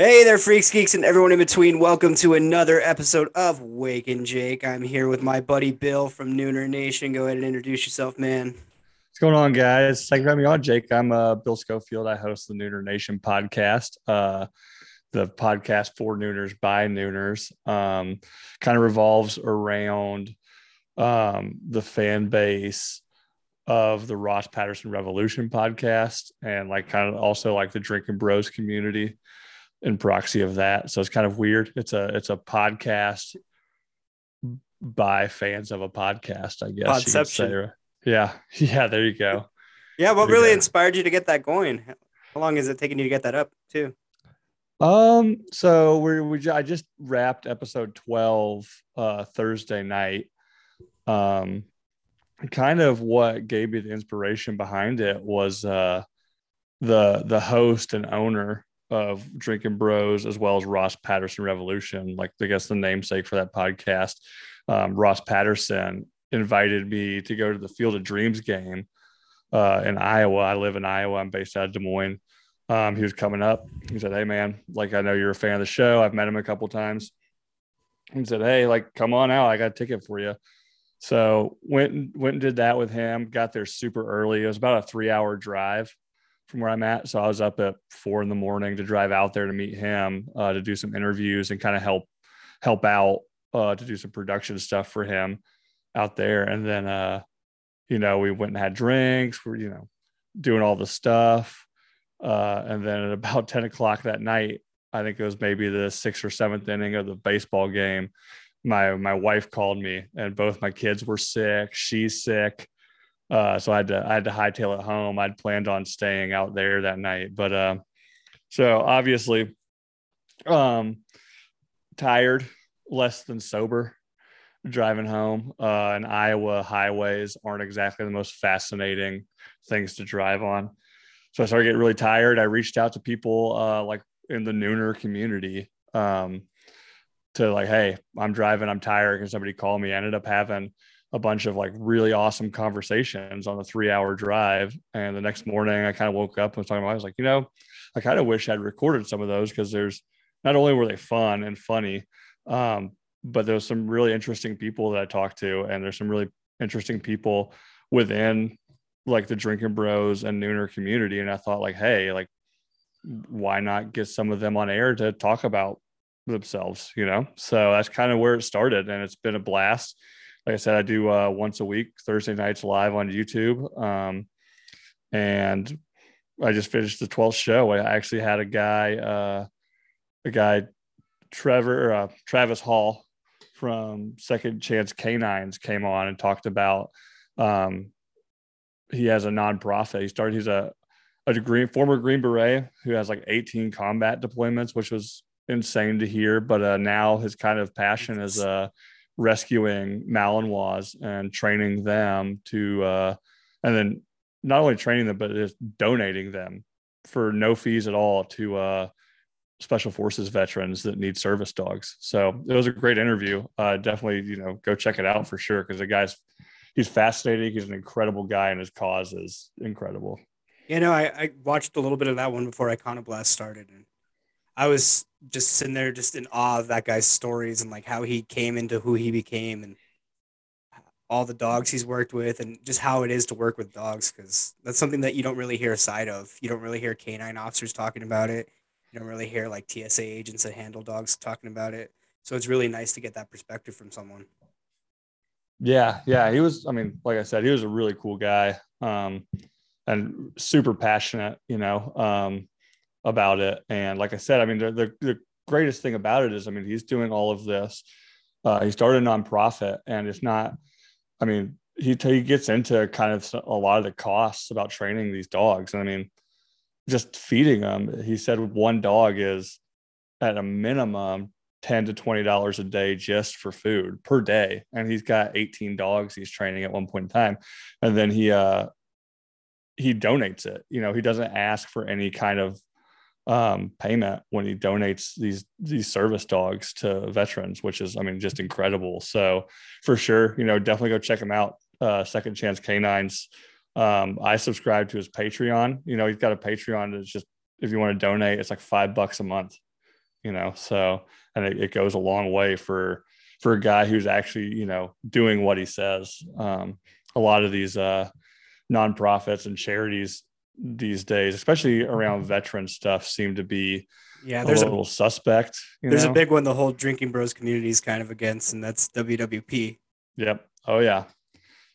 Hey there, freaks, geeks, and everyone in between. Welcome to another episode of Wake and Jake. I'm here with my buddy Bill from Nooner Nation. Go ahead and introduce yourself, man. What's going on, guys? Thanks for having me on, Jake. I'm uh, Bill Schofield. I host the Nooner Nation podcast, uh, the podcast for Nooners by Nooners. Um, kind of revolves around um, the fan base of the Ross Patterson Revolution podcast and like kind of also like the Drinking Bros community in proxy of that. So it's kind of weird. It's a it's a podcast by fans of a podcast, I guess. Podception. Yeah. Yeah. There you go. Yeah. What really inspired you to get that going? How long is it taking you to get that up too? Um, so we we I just wrapped episode 12 uh Thursday night. Um kind of what gave me the inspiration behind it was uh the the host and owner of Drinking Bros as well as Ross Patterson Revolution, like I guess the namesake for that podcast. Um, Ross Patterson invited me to go to the Field of Dreams game uh, in Iowa. I live in Iowa. I'm based out of Des Moines. Um, he was coming up. He said, "Hey, man, like I know you're a fan of the show. I've met him a couple times." He said, "Hey, like come on out. I got a ticket for you." So went went and did that with him. Got there super early. It was about a three hour drive from where I'm at. So I was up at four in the morning to drive out there to meet him, uh, to do some interviews and kind of help help out uh, to do some production stuff for him out there. And then, uh, you know, we went and had drinks. We're you know doing all the stuff. Uh, and then at about 10 o'clock that night, I think it was maybe the sixth or seventh inning of the baseball game. My my wife called me, and both my kids were sick. She's sick uh, so I had to I had to hightail it home. I'd planned on staying out there that night, but uh, so obviously, um, tired, less than sober, driving home. Uh, and Iowa highways aren't exactly the most fascinating things to drive on. So I started getting really tired. I reached out to people uh, like in the Nooner community um, to like, hey, I'm driving, I'm tired. Can somebody call me? I ended up having a bunch of like really awesome conversations on a three hour drive. And the next morning, I kind of woke up and was talking about, I was like, you know, I kind of wish I'd recorded some of those because there's not only were they fun and funny, um, but there's some really interesting people that I talked to, and there's some really interesting people within like the drinking bros and nooner community. And I thought, like, hey, like, why not get some of them on air to talk about themselves, you know? So that's kind of where it started, and it's been a blast like I said, I do uh, once a week, Thursday nights live on YouTube. Um, and I just finished the 12th show. I actually had a guy, uh, a guy, Trevor, uh, Travis Hall from Second Chance Canines came on and talked about, um, he has a nonprofit. He started, he's a, a green, former Green Beret who has like 18 combat deployments, which was insane to hear. But uh, now his kind of passion is, uh, rescuing Malinois and training them to, uh, and then not only training them, but just donating them for no fees at all to uh, special forces veterans that need service dogs. So it was a great interview. Uh, definitely, you know, go check it out for sure because the guy's he's fascinating. He's an incredible guy, and his cause is incredible. You know, I, I watched a little bit of that one before Iconoblast started, and I was just sitting there just in awe of that guy's stories and like how he came into who he became and all the dogs he's worked with and just how it is to work with dogs because that's something that you don't really hear a side of. You don't really hear canine officers talking about it. You don't really hear like TSA agents that handle dogs talking about it. So it's really nice to get that perspective from someone. Yeah, yeah, he was. I mean, like I said, he was a really cool guy, um, and super passionate. You know, um, about it. And like I said, I mean, the, the, the greatest thing about it is, I mean, he's doing all of this. Uh, he started a nonprofit, and it's not. I mean, he he gets into kind of a lot of the costs about training these dogs. And I mean, just feeding them. He said one dog is at a minimum ten to twenty dollars a day just for food per day, and he's got eighteen dogs he's training at one point in time, and then he uh he donates it. You know, he doesn't ask for any kind of um, payment when he donates these these service dogs to veterans, which is, I mean, just incredible. So for sure, you know, definitely go check him out. Uh, Second Chance Canines. Um, I subscribe to his Patreon. You know, he's got a Patreon that's just if you want to donate, it's like five bucks a month. you know. So and it, it goes a long way for for a guy who's actually you know doing what he says. Um, a lot of these uh, nonprofits and charities these days, especially around veteran stuff, seem to be yeah. There's a little a, suspect. there's know? a big one the whole drinking bros community is kind of against, and that's WWP. Yep. Oh yeah,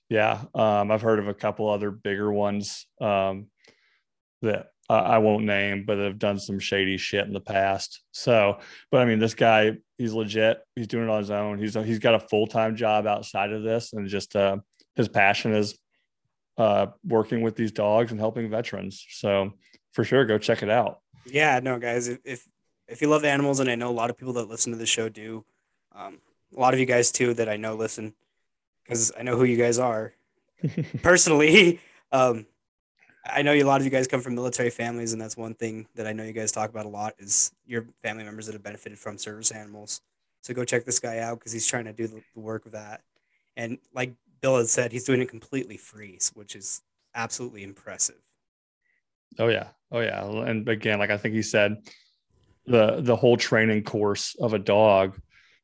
yeah. Um, I've heard of a couple other bigger ones um, that uh, I won't name, but have done some shady shit in the past. So, but I mean, this guy, he's legit. He's doing it on his own. He's he's got a full time job outside of this, and just uh, his passion is uh, working with these dogs and helping veterans. So, for sure, go check it out. Yeah, no, guys, if if, you love animals, and I know a lot of people that listen to the show do, um, a lot of you guys too that I know listen, because I know who you guys are personally. Um, I know a lot of you guys come from military families, and that's one thing that I know you guys talk about a lot is your family members that have benefited from service animals. So go check this guy out because he's trying to do the, the work of that. And like Bill has said, he's doing it completely free, which is absolutely impressive. Oh yeah, oh yeah, and again, like I think he said, the the whole training course of a dog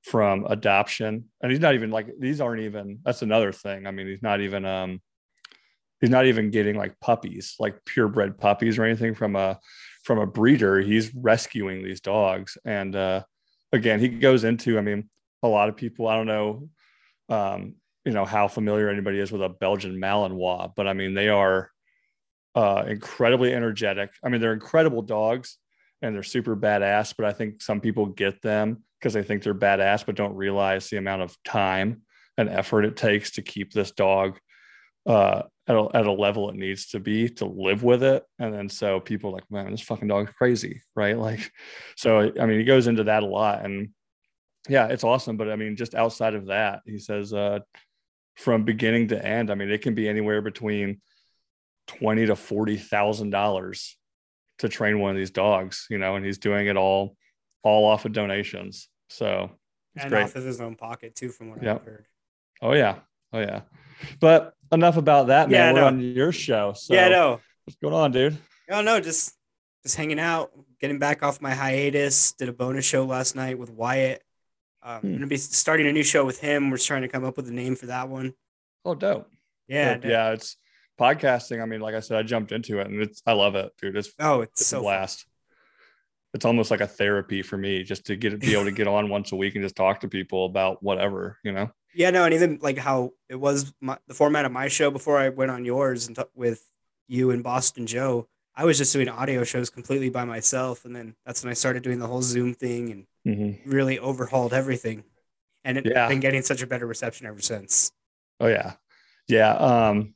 from adoption, and he's not even like these aren't even. That's another thing. I mean, he's not even um he's not even getting like puppies, like purebred puppies or anything from a from a breeder. He's rescuing these dogs, and uh, again, he goes into. I mean, a lot of people. I don't know, um, you know, how familiar anybody is with a Belgian Malinois, but I mean, they are uh, incredibly energetic. I mean, they're incredible dogs, and they're super badass. But I think some people get them because they think they're badass, but don't realize the amount of time and effort it takes to keep this dog uh, at a, at a level it needs to be to live with it. And then so people like, man, this fucking dog's crazy, right? Like, so I mean, he goes into that a lot, and yeah, it's awesome. But I mean, just outside of that, he says, uh, from beginning to end, I mean, it can be anywhere between twenty to forty thousand dollars to train one of these dogs, you know, and he's doing it all all off of donations. So and great. off of his own pocket too, from what yep. I've heard. Oh yeah. Oh yeah. But enough about that, man. Yeah, We're no. on your show. So yeah, no. What's going on, dude? Oh no, just just hanging out, getting back off my hiatus. Did a bonus show last night with Wyatt. Um, hmm. I'm gonna be starting a new show with him. We're trying to come up with a name for that one. Oh, dope. Yeah, dope. yeah. It's podcasting. I mean, like I said, I jumped into it, and it's I love it, dude. It's oh, it's, it's so a blast. Fun. It's almost like a therapy for me, just to get be able to get on once a week and just talk to people about whatever, you know. Yeah, no, and even like how it was my, the format of my show before I went on yours and t- with you and Boston Joe. I was just doing audio shows completely by myself, and then that's when I started doing the whole Zoom thing and mm-hmm. really overhauled everything. And it's yeah. been getting such a better reception ever since. Oh yeah, yeah. Um,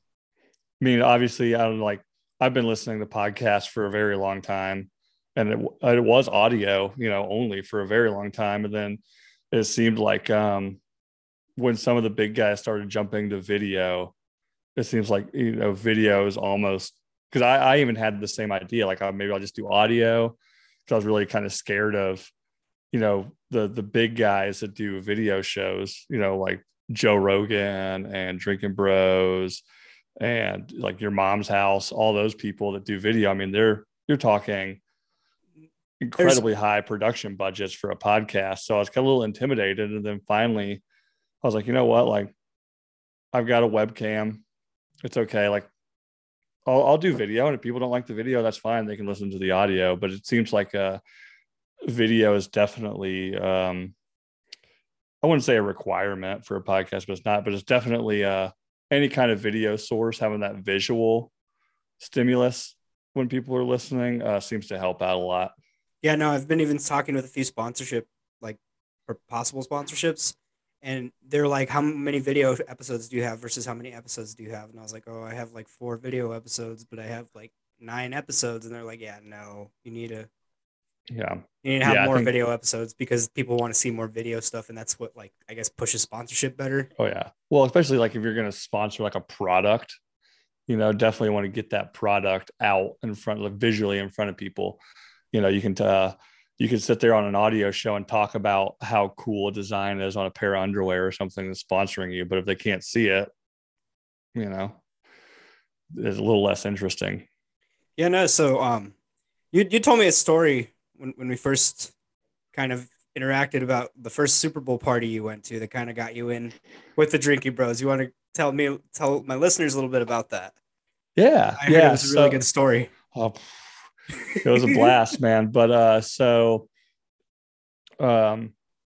I mean, obviously, I'm like I've been listening to podcasts for a very long time, and it, it was audio, you know, only for a very long time, and then it seemed like um when some of the big guys started jumping to video, it seems like you know video is almost because I, I even had the same idea like oh, maybe I'll just do audio because I was really kind of scared of you know the the big guys that do video shows you know like Joe Rogan and Drinking Bros and like your mom's house all those people that do video I mean they're you're talking incredibly There's... high production budgets for a podcast so I was kind of a little intimidated and then finally I was like, you know what? Like, I've got a webcam. It's okay. Like, I'll, I'll do video, and if people don't like the video, that's fine. They can listen to the audio. But it seems like a video is definitely, um, I wouldn't say a requirement for a podcast, but it's not. But it's definitely uh, any kind of video source having that visual stimulus when people are listening uh, seems to help out a lot. Yeah, no, I've been even talking with a few sponsorship, like for possible sponsorships, and they're like, "How many video episodes do you have versus how many episodes do you have?" And I was like, "Oh, I have like four video episodes, but I have like nine episodes." And they're like, "Yeah, no, you need to, yeah, you need to have yeah, more think... video episodes because people want to see more video stuff, and that's what like I guess pushes sponsorship better." Oh yeah, well, especially like if you're gonna sponsor like a product, you know, definitely want to get that product out in front, like visually in front of people. You know, you can. Uh, you can sit there on an audio show and talk about how cool a design is on a pair of underwear or something that's sponsoring you. But if they can't see it, you know, it's a little less interesting. Yeah, no. So, um, you you told me a story when when we first kind of interacted about the first Super Bowl party you went to that kind of got you in with the Drinking Bros. You want to tell me, tell my listeners a little bit about that? Yeah, I heard yeah. it was a really so- good story. Oh, it was a blast, man. But uh, so, um,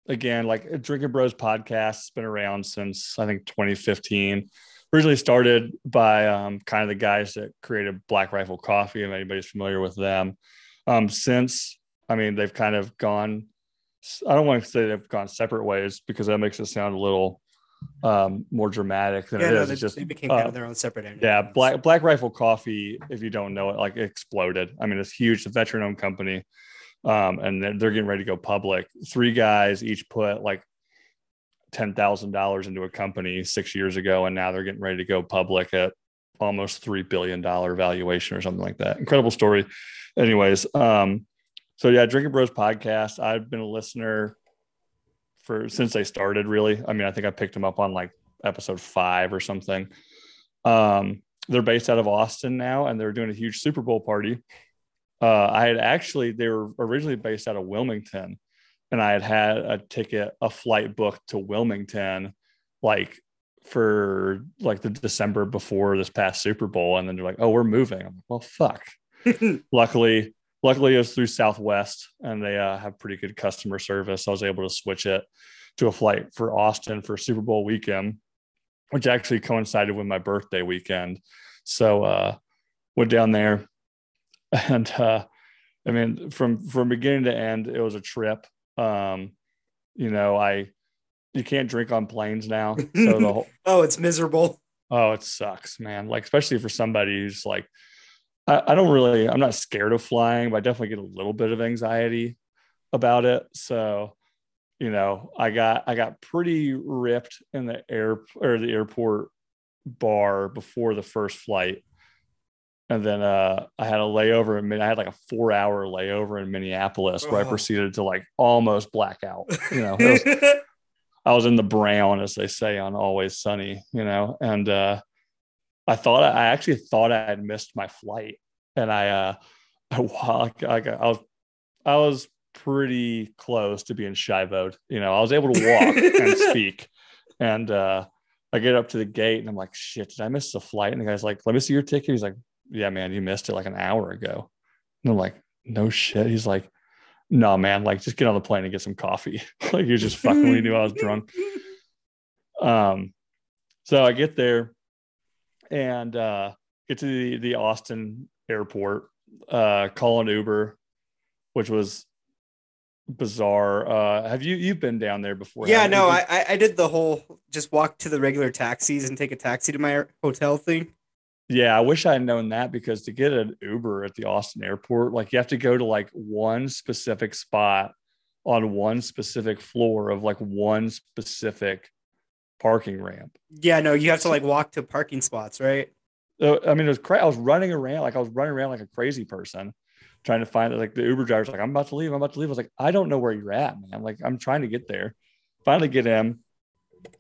again, like Drinking Bros podcast has been around since I think 2015. Originally started by um, kind of the guys that created Black Rifle Coffee. If anybody's familiar with them, um, since I mean they've kind of gone. I don't want to say they've gone separate ways because that makes it sound a little um, more dramatic than Yeah, it no, is. they, It's just they became kind uh, of their own separate entity. yeah, Black Black Rifle Coffee, if you don't know it, like exploded. I mean, it's huge, a veteran owned company. Um, and they're, they're getting ready to go public. Three guys each put like ten thousand dollars into a company six years ago, and now they're getting ready to go public at almost three billion dollar valuation or something like that. Incredible story. Anyways, um, so yeah, Drinking Bros podcast. I've been a listener for since they started. Really, I mean, I think I picked them up on like episode five or something. Um, they're based out of Austin now, and they're doing a huge Super Bowl party. Uh, I had actually they were originally based out of Wilmington, and I had had a ticket, a flight booked to Wilmington, like for like the December before this past Super Bowl, and then they're like, "Oh, we're moving." I'm like, "Well, fuck." luckily, luckily it was through Southwest, and they uh, have pretty good customer service. I was able to switch it to a flight for Austin for Super Bowl weekend, which actually coincided with my birthday weekend. So uh, went down there, and uh, I mean, from from beginning to end, it was a trip. Um, you know, I you can't drink on planes now, so the whole oh, it's miserable. Oh, it sucks, man. Like, especially for somebody who's like, I, I don't really, I'm not scared of flying, but I definitely get a little bit of anxiety about it. So, you know, I got, I got pretty ripped in the air or the airport bar before the first flight. And then uh, I had a layover in, I had like a four hour layover in Minneapolis where I Oh. proceeded to like almost blackout. You know, was, I was in the brown, as they say on Always Sunny, you know, and uh, I thought I actually thought I had missed my flight, and I uh, I walk, I, got- I was I was pretty close to being shivoed. You know, I was able to walk and speak, and uh, I get up to the gate, and I'm like, shit, did I miss the flight? And the guy's like, let me see your ticket. He's like, yeah, man, you missed it like an hour ago. And I'm like, no shit. He's like, no, man, like just get on the plane and get some coffee. like was just fucking when knew I was drunk. Um, so I get there and uh, get to the, the Austin airport, uh, call an Uber, which was bizarre. Uh, have you you've been down there before? yeah, you? no, I- I did the whole just walk to the regular taxis and take a taxi to my hotel thing. Yeah, I wish I had known that because to get an Uber at the Austin airport, like you have to go to like one specific spot on one specific floor of like one specific parking ramp. Yeah, no, you have to like walk to parking spots, right? Uh, I mean, it was crazy. I was running around like I was running around like a crazy person, trying to find it. Like the Uber driver's like, "I'm about to leave. I'm about to leave." I was like, "I don't know where you're at, man. Like I'm trying to get there." Finally, get him.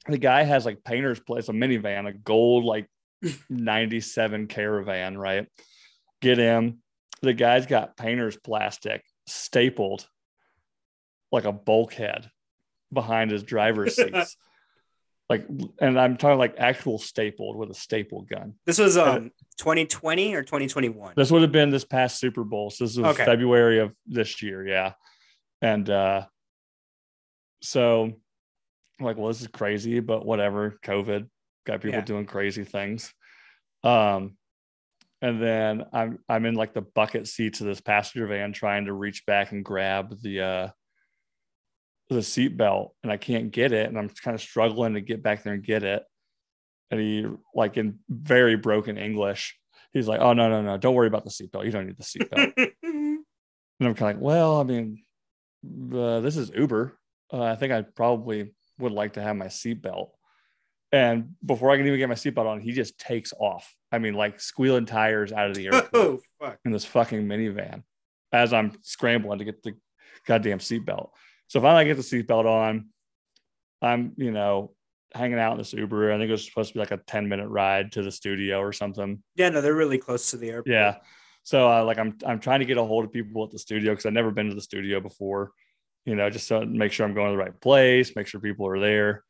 The guy has like painter's place, a minivan, a gold like '97 Caravan, right? Get him. The guy's got painter's plastic stapled like a bulkhead behind his driver's seats. Like, and I'm talking like actual stapled with a staple gun. This was um 2020 or 2021. This would have been this past Super Bowl. So this was Okay. February of this year, yeah. And uh so I'm like, well, this is crazy, but whatever. COVID got people Yeah. doing crazy things. Um and then I'm I'm in like the bucket seats of this passenger van trying to reach back and grab the uh the seatbelt and I can't get it and I'm kind of struggling to get back there and get it. And he like in very broken English, he's like, "Oh no, no, no! Don't worry about the seatbelt. You don't need the seatbelt." and I'm kind of like, "Well, I mean, uh, this is Uber. Uh, I think I probably would like to have my seatbelt." And before I can even get my seatbelt on, he just takes off. I mean, like squealing tires out of the airport oh fuck. in this fucking minivan as I'm scrambling to get the goddamn seatbelt. So finally, I get the seatbelt on. I'm, you know, hanging out in this Uber. I think it was supposed to be like a 10 minute ride to the studio or something. Yeah, no, they're really close to the airport. Yeah. So uh, like I'm I'm trying to get a hold of people at the studio because I've never been to the studio before, you know, just to make sure I'm going to the right place, make sure people are there.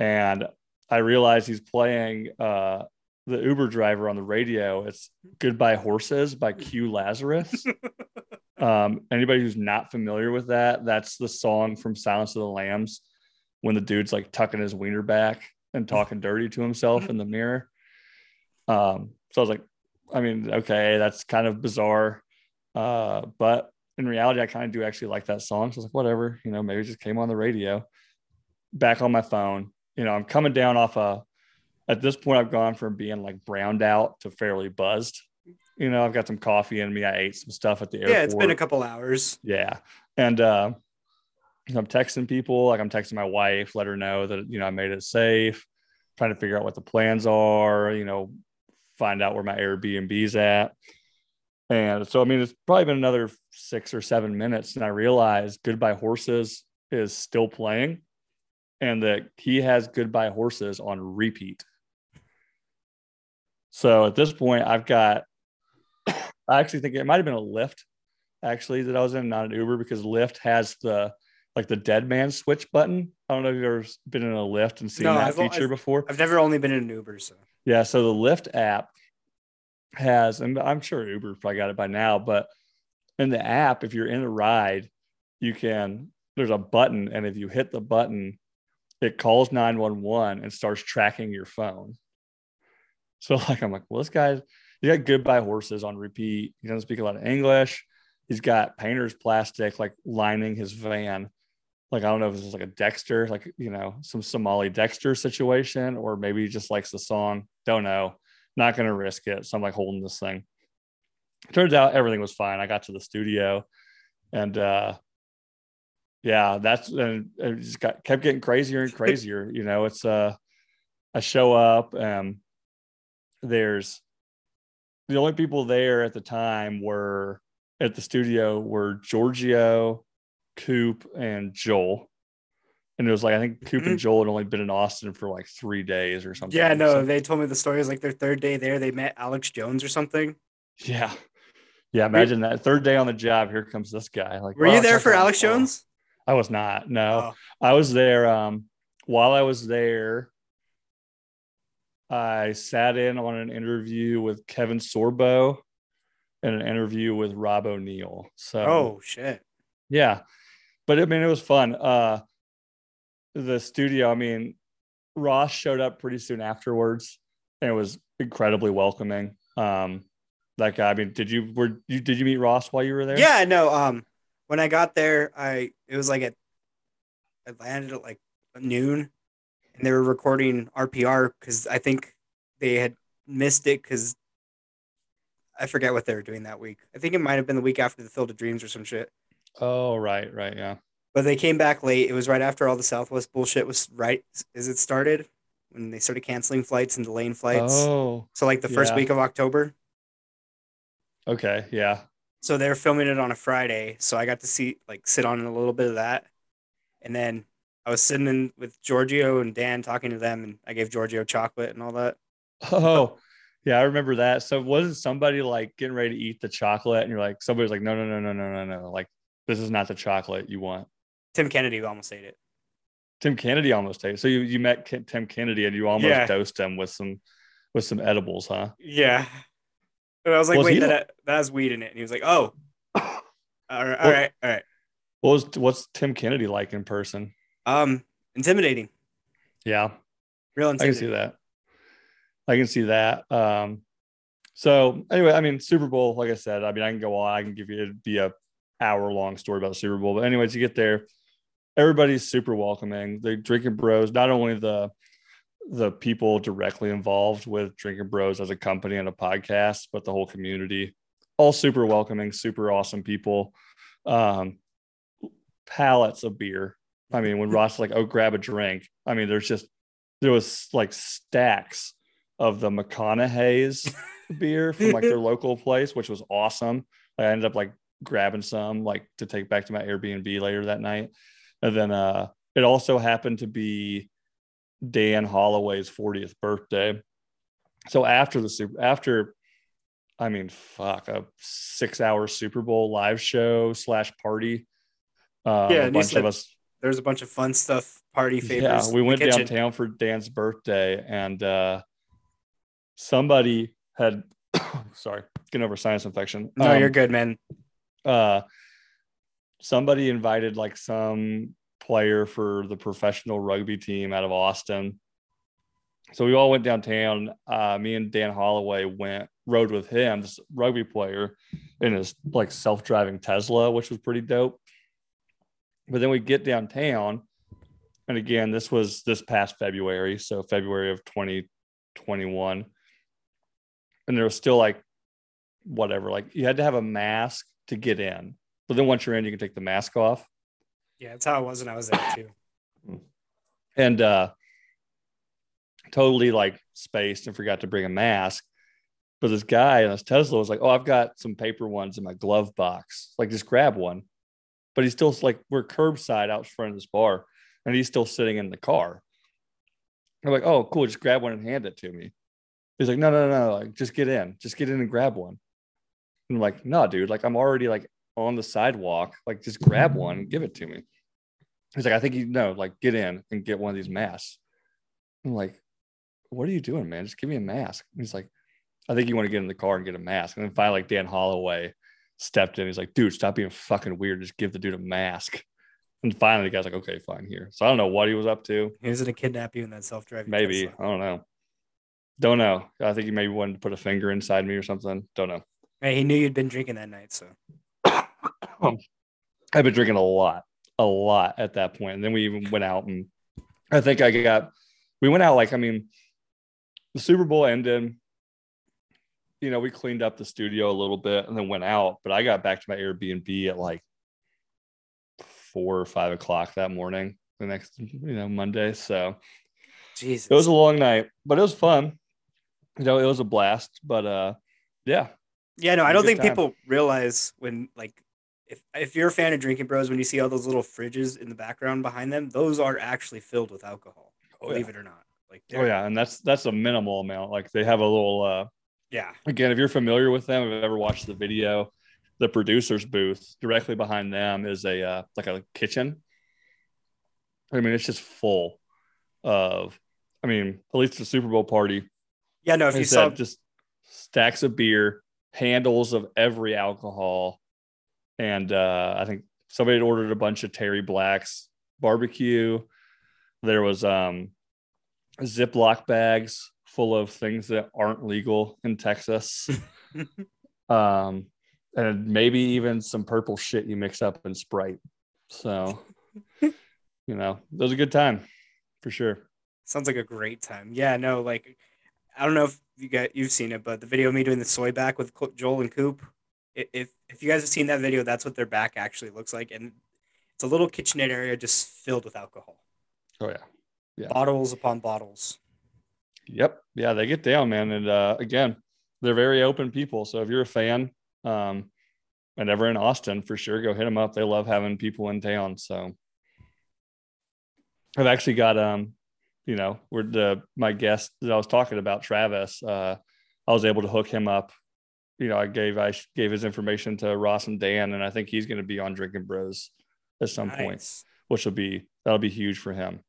And I realized he's playing uh, the Uber driver on the radio. It's Goodbye Horses by Q Lazarus. um, anybody who's not familiar with that, that's the song from Silence of the Lambs when the dude's like tucking his wiener back and talking dirty to himself in the mirror. Um, so I was like, I mean, okay, that's kind of bizarre. Uh, but in reality, I kind of do actually like that song. So I was like, whatever, you know, maybe just came on the radio. Back on my phone, you know, I'm coming down off a. At this point, I've gone from being like browned out to fairly buzzed. You know, I've got some coffee in me. I ate some stuff at the airport. Yeah, it's been a couple hours. Yeah, and uh, I'm texting people. Like I'm texting my wife, let her know that you know I made it safe. Trying to figure out what the plans are. You know, find out where my Airbnb's at. And so, I mean, it's probably been another six or seven minutes, and I realized Goodbye Horses is still playing and that he has Goodbye Horses on repeat. So at this point, I've got, I actually think it might have been a Lyft actually that I was in, not an Uber, because Lyft has the like the dead man switch button. I don't know if you've ever been in a Lyft and seen no, that I've, feature I've, before. I've never only been in an Uber, so yeah. So the Lyft app has, and I'm sure Uber probably got it by now, but in the app, if you're in a ride, you can, there's a button. And if you hit the button, it calls 911 and starts tracking your phone. So, like, I'm like, well, this guy's, he got goodbye horses on repeat. He doesn't speak a lot of English. He's got painter's plastic like lining his van. Like, I don't know if this is like a Dexter, like, you know, some Somali Dexter situation, or maybe he just likes the song. Don't know not going to risk it. So I'm like holding this thing. Turns out everything was fine. I got to the studio and, uh, yeah, that's, and it just got, kept getting crazier and crazier. you know, it's, uh, I show up and there's the only people there at the time were at the studio were Giorgio, Coop, and Joel and it was like I think Coop mm-hmm. and Joel had only been in Austin for like three days or something. Yeah, no, so, they told me the story is like their third day there. They met Alex Jones or something. Yeah, yeah. Imagine that third day on the job. Here comes this guy. Like, were you there for Alex Jones? I was not. No, oh. I was there. Um, while I was there, I sat in on an interview with Kevin Sorbo and an interview with Rob O'Neill. So, oh shit, yeah. But I mean, it was fun. Uh, the studio, I mean, Ross showed up pretty soon afterwards and it was incredibly welcoming. Um, that guy, I mean, did you were you did you meet Ross while you were there? Yeah, no. Um, when I got there, I it was like at I landed at like noon, and they were recording RPR because I think they had missed it because I forget what they were doing that week. I think it might have been the week after the Field of Dreams or some shit. Oh right, right, yeah. But they came back late. It was right after all the Southwest bullshit was right as it started when they started canceling flights and delaying flights. Oh, so like the first yeah. week of October. Okay, yeah. So they're filming it on a Friday, so I got to see like sit on a little bit of that, and then I was sitting in with Giorgio and Dan talking to them, and I gave Giorgio chocolate and all that. Oh, yeah, I remember that. So wasn't somebody like getting ready to eat the chocolate, and you're like, somebody's like, no, no, no, no, no, no, no, like this is not the chocolate you want. Tim Kennedy almost ate it. Tim Kennedy almost ate. It. So you, you met Tim Kennedy and you almost yeah. dosed him with some with some edibles, huh? Yeah. And I was like, was wait, that, like... that has weed in it. And he was like, oh. all right, all right, all right. What was what's Tim Kennedy like in person? Um, intimidating. Yeah. Real intimidating. I can see that. I can see that. Um, so anyway, I mean, Super Bowl, like I said, I mean, I can go on. I can give you it'd be a hour long story about the Super Bowl. But anyways, you get there, everybody's super welcoming. The drinking bros, not only the the people directly involved with drinking bros as a company and a podcast, but the whole community, all super welcoming, super awesome people. Um, pallets of beer. I mean, when Ross like, oh, grab a drink. I mean, there's just there was like stacks of the McConaughey's beer from like their local place, which was awesome. I ended up like grabbing some like to take back to my Airbnb later that night. And then uh it also happened to be Dan Holloway's 40th birthday. So after the super after I mean fuck a six hour Super Bowl live show slash party. Um, Yeah, a bunch said of us. There's a bunch of fun stuff, party favors. Yeah, we went kitchen. downtown for Dan's birthday, and uh, somebody had, sorry, getting over sinus infection. No, Um, you're good, man. uh somebody invited like some player for the professional rugby team out of Austin. So we all went downtown. Uh, me and Dan Holloway went rode with him, this rugby player, in his like self-driving Tesla, which was pretty dope. But then we get downtown, and again, this was this past February, so February of 2021. And there was still like whatever, like you had to have a mask to get in. But then once you're in, you can take the mask off. Yeah, that's how it was when I was there too. And uh totally like spaced and forgot to bring a mask. But this guy in his Tesla was like, Oh, I've got some paper ones in my glove box. Like just grab one. But he's still like we're curbside out front of this bar, and he's still sitting in the car. I'm like, oh, cool, just grab one and hand it to me. He's like, no, no, no, like just get in, just get in and grab one. And I'm like, no, dude, like I'm already like on the sidewalk, like just grab one and give it to me. He's like, I think you know, like get in and get one of these masks. I'm like, what are you doing, man? Just give me a mask. And he's like, I think you want to get in the car and get a mask. And then finally, like Dan Holloway stepped in. He's like, dude, stop being fucking weird. Just give the dude a mask. And finally, the guy's like, okay, fine, here. So I don't know what he was up to. He was gonna kidnap you in that self-driving. Maybe. Tesla. I don't know. Don't know. I think he maybe wanted to put a finger inside me or something. Don't know. Hey, he knew you'd been drinking that night, so I've been drinking a lot, a lot at that point. And then we even went out and I think I got, we went out like, I mean, the Super Bowl ended. You know, we cleaned up the studio a little bit and then went out. But I got back to my Airbnb at like four or five o'clock that morning, the next, you know, Monday. So Jesus. it was a long night, but it was fun. You know, it was a blast. But uh, yeah, Yeah, no, I don't think time. people realize when like if if you're a fan of Drinking Bros, when you see all those little fridges in the background behind them, those are actually filled with alcohol. Oh, believe yeah. it or not. Like oh yeah, and that's that's a minimal amount. Like they have a little uh yeah. again, if you're familiar with them, if you've ever watched the video, the producer's booth directly behind them is a uh, like a kitchen. I mean, it's just full of. I mean, at least the Super Bowl party. Yeah, no, if you saw just stacks of beer, handles of every alcohol, and uh, I think somebody had ordered a bunch of Terry Blacks barbecue. There was um, Ziploc bags full of things that aren't legal in Texas. um, and maybe even some purple shit you mix up in Sprite. So, you know, it was a good time for sure. Sounds like a great time. Yeah, no, like I don't know if you got you've seen it, but the video of me doing the soy back with Joel and Coop. If if you guys have seen that video, that's what their back actually looks like, and it's a little kitchenette area just filled with alcohol, Oh, yeah. Yeah. bottles upon bottles. Yep. Yeah, they get down, man. And uh, again, they're very open people. So if you're a fan, um, and ever in Austin, for sure, go hit them up. They love having people in town. So I've actually got um, you know, we're the my guest that I was talking about, Travis. Uh, I was able to hook him up. You know, I gave I gave his information to Ross and Dan, and I think he's going to be on Drinking Bros at some point, which will be that'll be huge for him.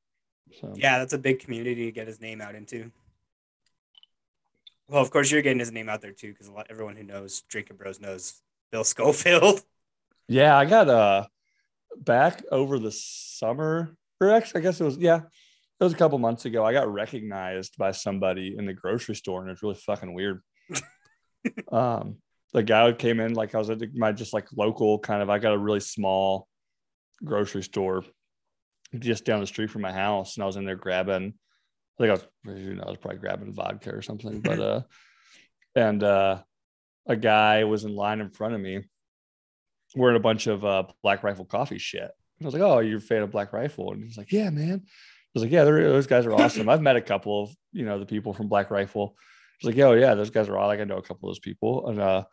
So Yeah, that's a big community to get his name out into. Well, of course, you're getting his name out there too, because everyone who knows Drinking Bros knows Bill Schofield. Yeah, I got uh back over the summer, or actually, I guess it was yeah, it was a couple months ago. I got recognized by somebody in the grocery store, and it's really fucking weird. um, the guy who came in like I was at my just like local kind of. I got a really small grocery store just down the street from my house, and I was in there grabbing. I think I was, you know, I was probably grabbing vodka or something, but uh, and uh, a guy was in line in front of me wearing a bunch of uh, Black Rifle coffee shit. And I was like, "Oh, you're a fan of Black Rifle?" And he's like, "Yeah, man." I was like, "Yeah, those guys are awesome. I've met a couple of you know the people from Black Rifle." He's like, "Yeah, oh, yeah, those guys are all like I know a couple of those people." And uh,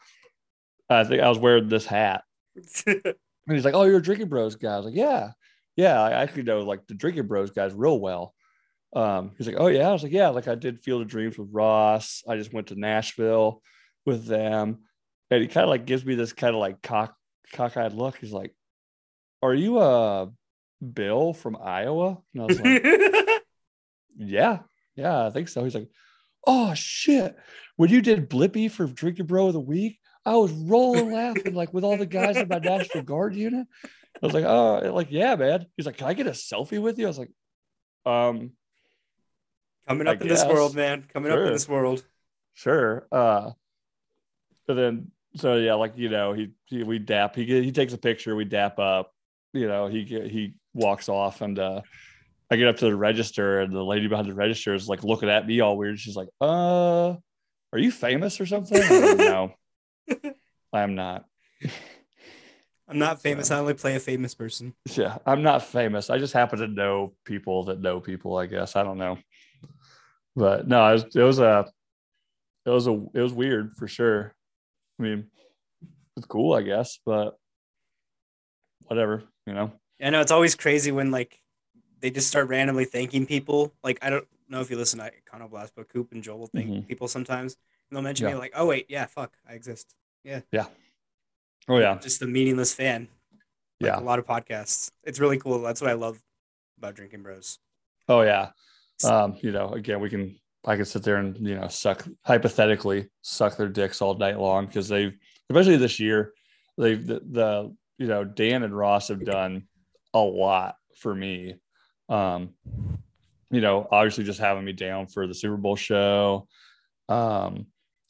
I think I was wearing this hat, and he's like, "Oh, you're a Drinking Bros guy." I was like, "Yeah, yeah, I actually know like the Drinking Bros guys real well." Um, he's like, "Oh yeah," I was like, "Yeah, like I did Field of Dreams with Ross. I just went to Nashville with them." And he kind of like gives me this kind of like cock cockeyed look. He's like, "Are you uh Bill from Iowa?" And I was like, "Yeah, yeah, I think so." He's like, "Oh shit! When you did Blippi for Drink Your Bro of the Week, I was rolling laughing like with all the guys in my National Guard unit." I was like, "Oh, like yeah, man." He's like, "Can I get a selfie with you?" I was like, "Um, Coming I up in this world, man. Coming up in this world. sure." Uh, but then so yeah, like you know, he, he we dap. He he takes a picture. We dap up. You know, he he walks off, and uh, I get up to the register, and the lady behind the register is like looking at me all weird. She's like, "Uh, are you famous or something?" Like, no, I am not. I'm not famous. So- I only play a famous person. Yeah, I'm not famous. I just happen to know people that know people. I guess I don't know, but no, it was, it was a, it was a, it was weird for sure. I mean, it's cool, I guess, but whatever, you know. I know it's always crazy when like they just start randomly thanking people. Like I don't know if you listen to Iconoblast, but Coop and Joel will thank Mhm. people sometimes. And they'll mention Yeah. me like, oh wait, yeah, fuck, I exist. Yeah. Yeah. Oh yeah, Just a meaningless fan. Like yeah. a lot of podcasts. It's really cool. That's what I love about drinking bros. Oh yeah. Um, you know, again, we can I can sit there and you know suck hypothetically suck their dicks all night long because they've especially this year they've the, the you know Dan and Ross have done a lot for me. Um, you know, obviously just having me down for the Super Bowl show. Um,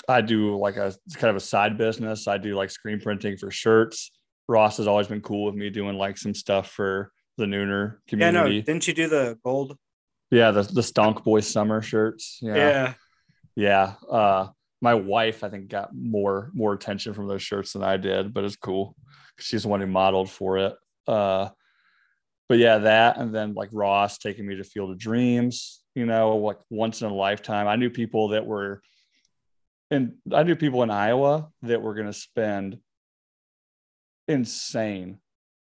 I do like a kind of a side business. I do like screen printing for shirts. Ross has always been cool with me doing like some stuff for the Nooner community. Yeah, no, didn't you do the gold? Yeah, the the Stonk Boy summer shirts. Yeah. Yeah. Yeah. Uh my wife, I think, got more more attention from those shirts than I did, but it's cool. She's the one who modeled for it. Uh but yeah, that and then like Ross taking me to Field of Dreams, you know, like once in a lifetime. I knew people that were and I knew people in Iowa that were gonna spend insane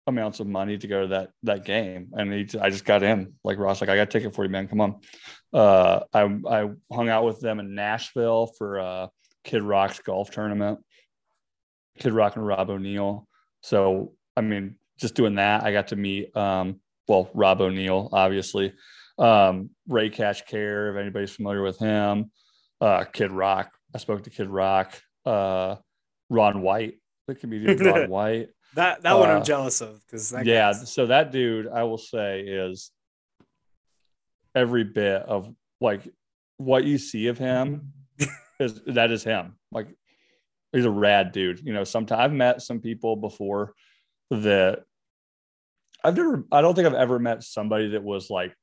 amounts of money to go to that that game. And he, i just got in like ross like i got a ticket for you man. Come on. Uh i i hung out with them in nashville for uh kid rock's golf tournament kid rock and rob o'neill. So i mean just doing that i got to meet um well rob o'neill obviously. Um ray cash care if anybody's familiar with him. Uh kid rock i spoke to kid rock. Uh ron white the comedian ron white That that one Uh, I'm jealous of because yeah so that dude i will say is every bit of like what you see of him is that is him. Like he's a rad dude you know sometimes i've met some people before that i've never i don't think i've ever met somebody that was like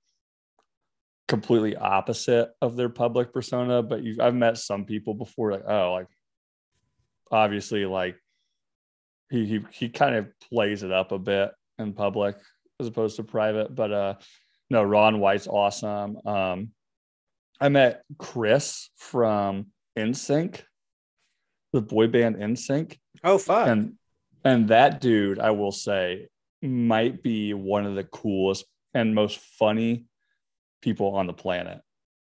completely opposite of their public persona but you i've met some people before like oh like obviously like he he he kind of plays it up a bit in public as opposed to private. But uh no, Ron White's awesome. Um I met Chris from NSYNC, the boy band NSYNC. Oh fuck. And and that dude, I will say, might be one of the coolest and most funny people on the planet.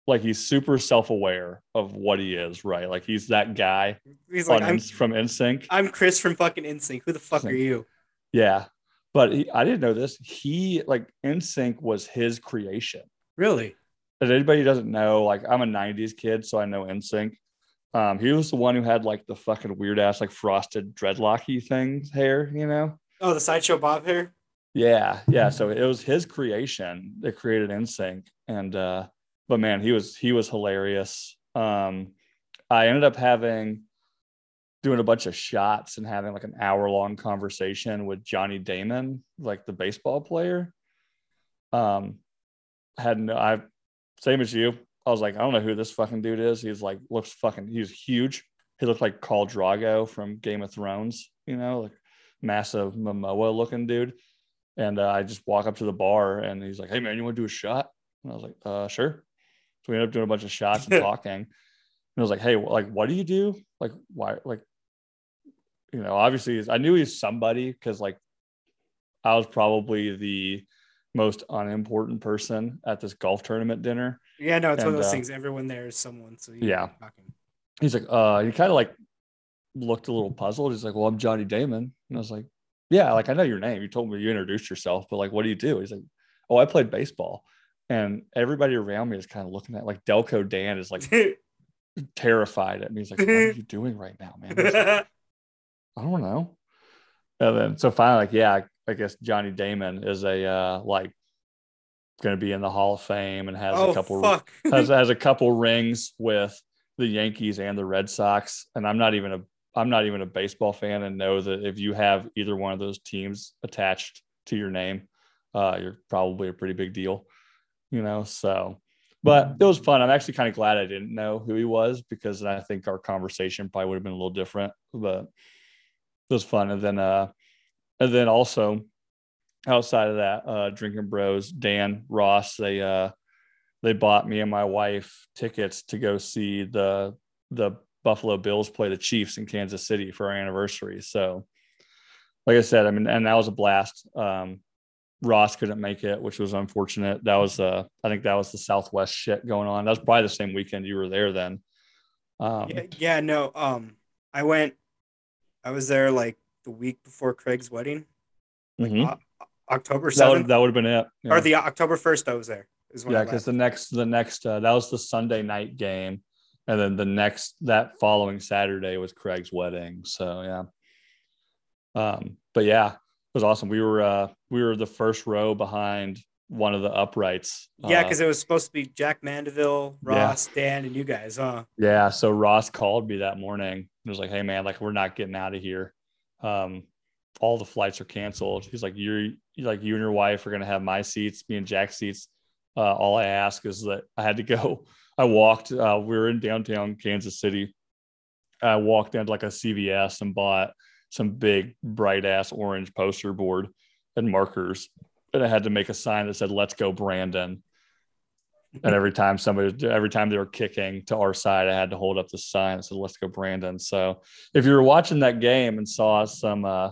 Like he's super self-aware of what he is, right? Like he's that guy He's like, I'm from NSYNC. I'm Chris from fucking NSYNC. Who the fuck are you? Yeah. But he, I didn't know this. He like NSYNC was his creation. Really? If anybody doesn't know, like I'm a 90s kid, so I know NSYNC. Um, he was the one who had like the fucking weird ass, like frosted dreadlocky things hair, you know? Oh, the sideshow Bob hair. Yeah, yeah. So it was his creation that created NSYNC. And uh, but man, he was he was hilarious. Um, I ended up having doing a bunch of shots and having like an hour long conversation with Johnny Damon, like the baseball player. Um, had no, I same as you. I was like, I don't know who this fucking dude is. He's like looks fucking. He's huge. He looked like Khal Drogo from Game of Thrones. You know, like massive Momoa looking dude. And uh, I just walk up to the bar and he's like, Hey man, you want to do a shot? And I was like, uh, sure. So we ended up doing a bunch of shots and talking. And I was like, Hey, like, what do you do? Like, why? Like, you know, obviously I knew he's somebody because like I was probably the most unimportant person at this golf tournament dinner. Yeah, no, it's one of those uh, things. Everyone there is someone. So Yeah. Talking. He's like, uh, he kind of like looked a little puzzled. He's like, Well, I'm Johnny Damon. And I was like, yeah, like I know your name. You told me you introduced yourself, but like, what do you do? He's like, oh, I played baseball. And everybody around me is kind of looking at like Delco Dan is like terrified at me. He's like, what are you doing right now, man? Like, I don't know. And then so finally, like, yeah, I guess Johnny Damon is a uh like going to be in the Hall of Fame and has oh, a couple has has a couple rings with the Yankees and the Red Sox. And I'm not even a I'm not even a baseball fan and know that if you have either one of those teams attached to your name, uh, you're probably a pretty big deal, you know. So, but it was fun. I'm actually kind of glad I didn't know who he was because I think our conversation probably would have been a little different. But it was fun. And then, uh, and then also outside of that, uh, drinking bros, Dan Ross, they uh, they bought me and my wife tickets to go see the the Buffalo Bills play the Chiefs in Kansas City for our anniversary. So, like I said, I mean, and that was a blast. Um, Ross couldn't make it, which was unfortunate. That was, uh, I think that was the Southwest shit going on. That was probably the same weekend you were there then. Um, yeah, yeah, no. Um, I went. I was there like the week before Craig's wedding, like Mhm. O- October seventh, that would have been it. Yeah. or the October first. I was there. Is when yeah, because the next the next uh, that was the Sunday night game, and then the next that following Saturday was Craig's wedding. So yeah, um, but yeah, was awesome. We were uh, we were the first row behind one of the uprights. yeah, Uh, because it was supposed to be Jack Mandeville, Ross, Dan, and you guys, huh? Yeah. So Ross called me that morning and was like, Hey man, like we're not getting out of here. Um, all the flights are canceled. He's like, You're like you and your wife are gonna have my seats, me and Jack's seats. Uh, all I ask is that I had to go. I walked, uh, we were in downtown Kansas City. I walked into like a CVS and bought some big bright ass orange poster board and markers. And I had to make a sign that said, Let's go, Brandon and every time somebody every time they were kicking to our side i had to hold up the sign that said let's go brandon so if you were watching that game and saw some uh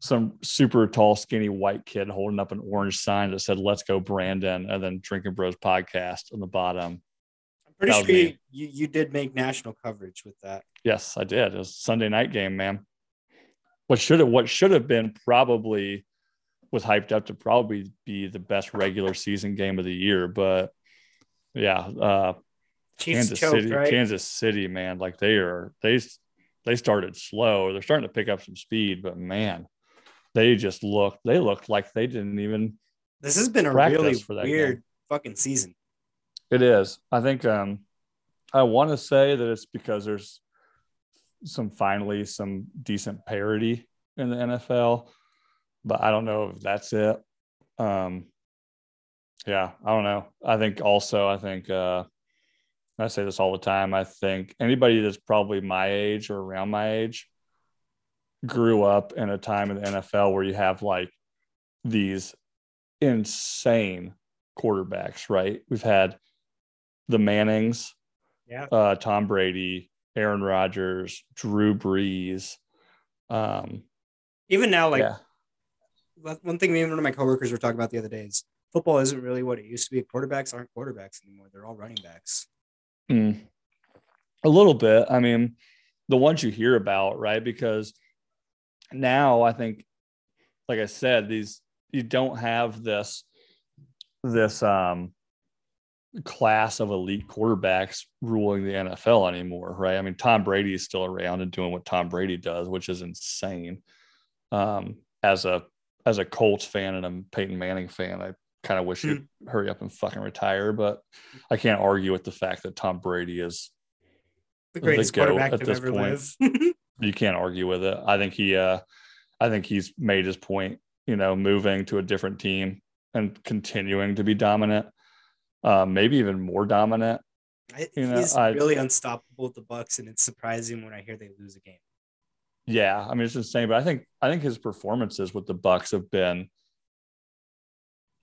some super tall skinny white kid holding up an orange sign that said let's go brandon and then drinking bros podcast on the bottom I'm pretty sure you, you you did make national coverage with that. yes i did it was a sunday night game man what should have what should have been probably was hyped up to probably be the best regular season game of the year but yeah uh Chiefs Kansas choked, City, right? Kansas City, man, like they are they they started slow. They're starting to pick up some speed, but man, they just looked they looked like they didn't even This has been a really weird game. fucking season. It is. I think um I want to say that it's because there's some finally some decent parity in the NFL, but I don't know if that's it. Um yeah, I don't know. I think also I think uh I say this all the time. I think anybody that's probably my age or around my age grew up in a time in the NFL where you have like these insane quarterbacks, right? We've had the Mannings, Yeah. uh, Tom Brady, Aaron Rodgers, Drew Brees. Um, Even now, like yeah, one- thing me and one of my coworkers were talking about the other day is football isn't really what it used to be. Quarterbacks aren't quarterbacks anymore. They're all running backs. Mm. a little bit. I mean, the ones you hear about, right? Because now I think, like I said, these you don't have this this um class of elite quarterbacks ruling the NFL anymore, right? I mean, Tom Brady is still around and doing what Tom Brady does, which is insane. Um, as a as a Colts fan and a Peyton Manning fan, I kind of wish he'd hurry up and fucking retire, but I can't argue with the fact that Tom Brady is The The greatest GOAT quarterback at this point. you can't argue with it. I think he uh I think he's made his point, you know, moving to a different team and continuing to be dominant. Uh, maybe even more dominant. You know, He's I- really unstoppable with the Bucs, and it's surprising when I hear they lose a game. Yeah, I mean it's insane, but I think I think his performances with the Bucs have been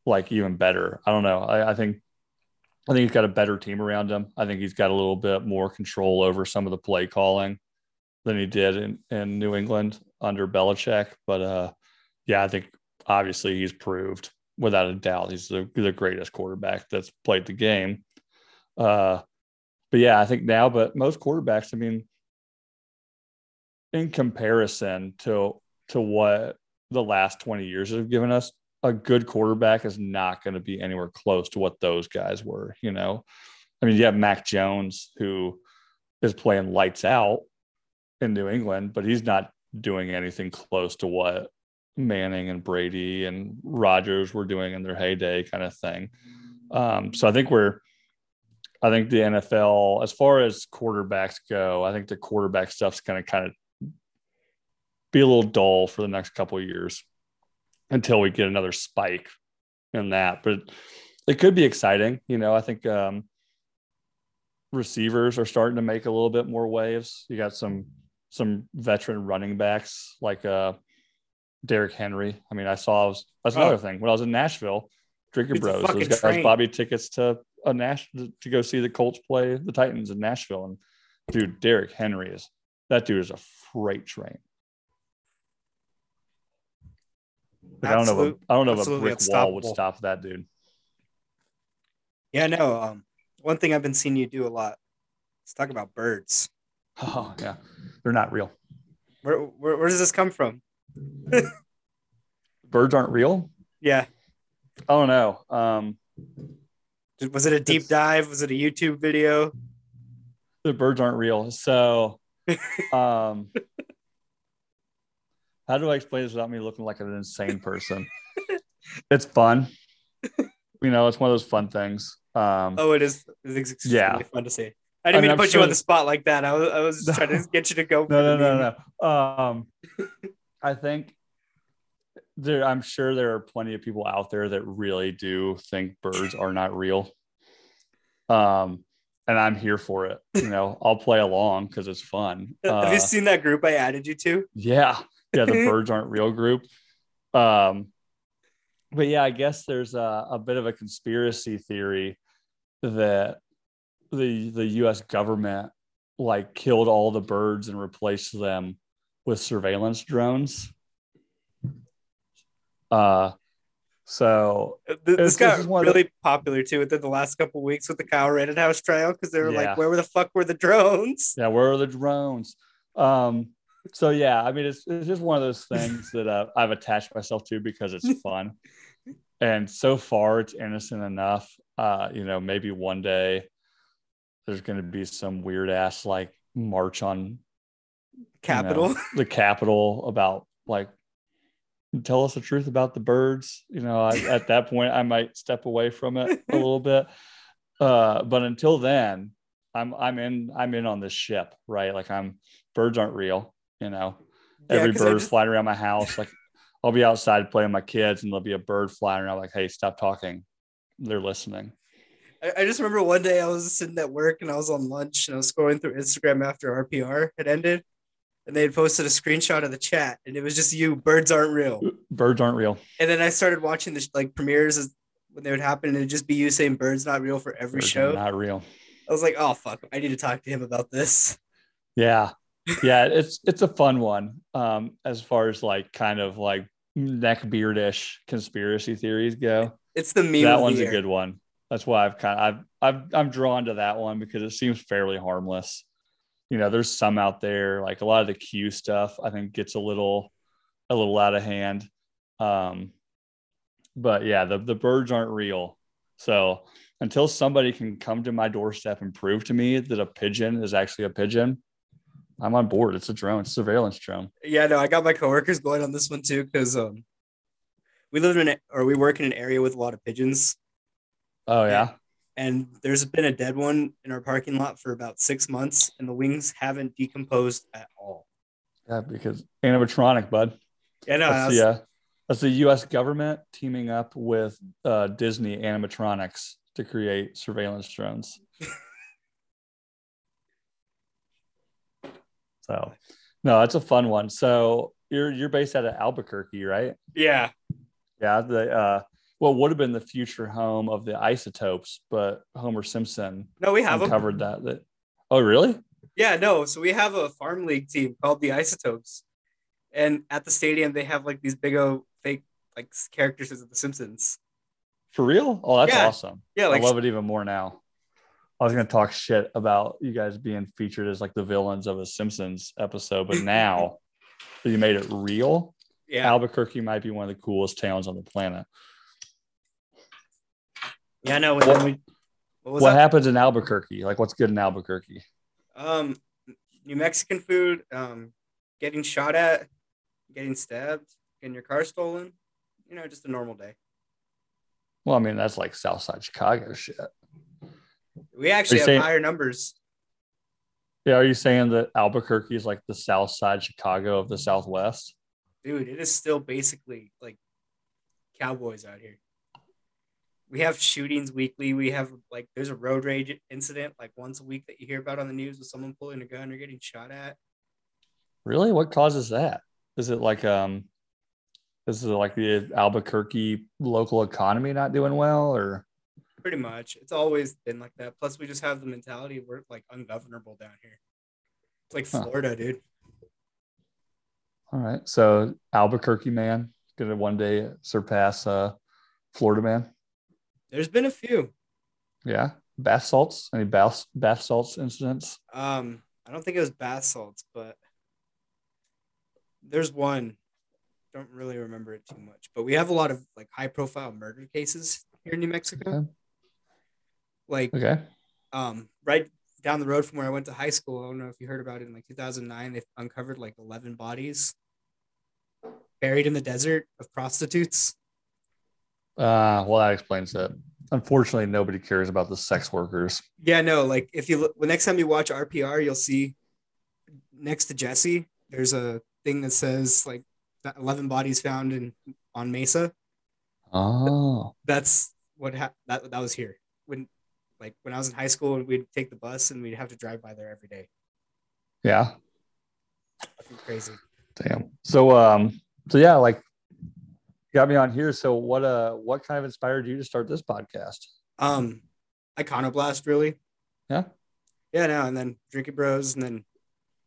like even better. I don't know. I, I think I think he's got a better team around him. I think he's got a little bit more control over some of the play calling than he did in, in New England under Belichick. But uh yeah, I think obviously he's proved without a doubt he's the, the greatest quarterback that's played the game. Uh but yeah, I think now, but most quarterbacks, I mean, in comparison to to what the last 20 years have given us, a good quarterback is not going to be anywhere close to what those guys were, you know. I mean, you have Mac Jones who is playing lights out in New England, but he's not doing anything close to what Manning and Brady and Rodgers were doing in their heyday, kind of thing. Um, so I think we're, I think the NFL, as far as quarterbacks go, I think the quarterback stuff's going to kind of be a little dull for the next couple of years until we get another spike in that. But it could be exciting. You know, I think um, receivers are starting to make a little bit more waves. You got some some veteran running backs like uh Derrick Henry. I mean, I saw that's another oh. thing when I was in Nashville. Drinker it's Bros. Those guys train. bought me tickets to a Nash to go see the Colts play the Titans in Nashville. And dude, Derrick Henry is that dude is a freight train. Like, I don't know. If a, I don't know if a brick wall would stop that dude. Yeah, no. Um, one thing I've been seeing you do a lot is talk about birds. Oh yeah, they're not real. Where where, where does this come from? birds aren't real. Yeah. I don't know. Um, was it a deep dive? Was it a YouTube video? The birds aren't real. So, um, how do I explain this without me looking like an insane person? it's fun. You know, it's one of those fun things. Um, oh, it is. It's yeah, fun to see. I didn't I mean, mean to put sure you on the spot like that. I was, I was no, trying to get you to go. No, No, no, no, no. Um, I think there. I'm sure there are plenty of people out there that really do think birds are not real. Um, and I'm here for it. You know, I'll play along because it's fun. Uh, Have you uh, seen that group I added you to? Yeah, yeah, the birds aren't real group. Um, but yeah, I guess there's a, a bit of a conspiracy theory that the the U.S. government like killed all the birds and replaced them with surveillance drones. Uh, so this got really the, popular too within the last couple weeks with the Kyle Rittenhouse trial because they were yeah. like, "Where were the fuck were the drones?" Yeah, where are the drones? Um, so yeah, I mean, it's, it's just one of those things that uh, I've attached myself to because it's fun. and so far, it's innocent enough. Uh, you know, maybe one day there's going to be some weird ass like march on Capitol, you know, the capital about like tell us the truth about the birds. You know, I, at that point, I might step away from it a little bit. Uh, but until then, I'm I'm in I'm in on this ship, right? Like I'm birds aren't real you know, yeah, every bird's just... flying around my house. Like I'll be outside playing with my kids and there'll be a bird flying around like, hey, stop talking. They're listening. I, just remember one day I was sitting at work and I was on lunch and I was scrolling through Instagram after RPR had ended. And they had posted a screenshot of the chat and it was just you, birds aren't real. Birds aren't real. And then I started watching the like premieres as, when they would happen and it'd just be you saying birds not real for every birds show. Not real. I was like, oh fuck, I need to talk to him about this. Yeah yeah, it's it's a fun one. Um, as far as like kind of like neck beardish conspiracy theories go. It's the meme. That one's a good one. That's why I've kind of I've, I've I'm drawn to that one because it seems fairly harmless. You know, there's some out there like a lot of the Q stuff. I think gets a little a little out of hand. Um, but yeah, the the birds aren't real. So until somebody can come to my doorstep and prove to me that a pigeon is actually a pigeon, I'm on board. It's a drone, it's a surveillance drone. Yeah, no, I got my coworkers going on this one too because um, we live in an, or we work in an area with a lot of pigeons. Oh yeah. And, there's been a dead one in our parking lot for about six months, and the wings haven't decomposed at all. Yeah, because animatronic, bud. Yeah, no, that's, the, uh, that's the U.S. government teaming up with uh, Disney animatronics to create surveillance drones. So, no, that's a fun one. So you're you're based out of Albuquerque, right? Yeah. Yeah. The uh, what would have been the future home of the Isotopes, but Homer Simpson. No, we have covered that. That. Oh, really? Yeah. No. So we have a farm league team called the Isotopes, and at the stadium they have like these big old fake like characters of the Simpsons. For real? Oh, that's yeah. awesome. Yeah, like, I love it even more now. I was gonna talk shit about you guys being featured as like the villains of a Simpsons episode, but now you made it real. Yeah. Albuquerque might be one of the coolest towns on the planet. Yeah, no. What- What, we, what was What happens in Albuquerque? Like, what's good in Albuquerque? Um, New Mexican food. Um, getting shot at, getting stabbed, getting your car stolen. You know, just a normal day. Well, I mean, that's like Southside Chicago shit. We actually have saying- higher numbers. Yeah, are you saying that Albuquerque is like the South Side Chicago of the Southwest? Dude, it is still basically like cowboys out here. We have shootings weekly. We have like there's a road rage incident like once a week that you hear about on the news with someone pulling a gun or getting shot at. Really? What causes that? Is it like um, is it like the Albuquerque local economy not doing well, or Pretty much. It's always been like that. Plus we just have the mentality we're like ungovernable down here. It's like Huh. Florida, dude. all right? So Albuquerque man gonna one day surpass uh, Florida man. There's been a few. Yeah, bath salts. Any bath bath salts incidents? Um, I don't think it was bath salts, but there's one. Don't really remember it too much, but we have a lot of like high profile murder cases here in New Mexico. Okay. Like Okay. um right down the road from where I went to high school. I don't know if you heard about it in like 2009. They uncovered like 11 bodies buried in the desert of prostitutes. Uh, well, that explains it. Unfortunately, nobody cares about the sex workers. Yeah, no, like if you look, the next time you watch RPR, you'll see next to Jesse, there's a thing that says like that 11 bodies found in on Mesa. Oh, That's what ha- that that was here when like when I was in high school and we'd take the bus and we'd have to drive by there every day. yeah. Fucking crazy. Damn. So um so yeah, like got me on here. So what uh what kind of inspired you to start this podcast? Um, Iconoblast really. Yeah. Yeah, no, and then Drinking Bros, and then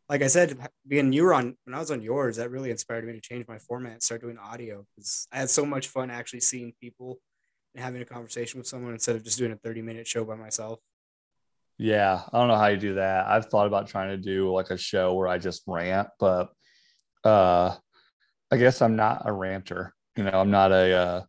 like I said, being you were on when I was on yours, that really inspired me to change my format and start doing audio because I had so much fun actually seeing people and having a conversation with someone instead of just doing a 30 minute show by myself. Yeah, I don't know how you do that. I've thought about trying to do like a show where I just rant, but uh I guess I'm not a ranter. You know, I'm not a uh,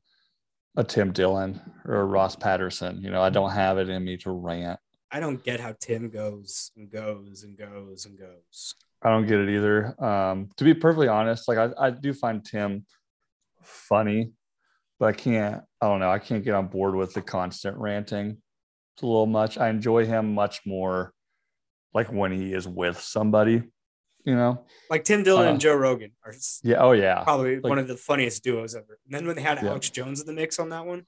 a Tim Dillon or a Ross Patterson. You know, I don't have it in me to rant. I don't get how Tim goes and goes and goes and goes. I don't get it either. Um, to be perfectly honest, like I, I do find Tim funny, but I can't, I don't know, I can't get on board with the constant ranting. It's a little much. I enjoy him much more like when he is with somebody, you know? Like Tim Dillon Uh, and Joe Rogan are Yeah. Oh, yeah. probably like- one of the funniest duos ever. And then when they had Yeah. Alex Jones in the mix on that one,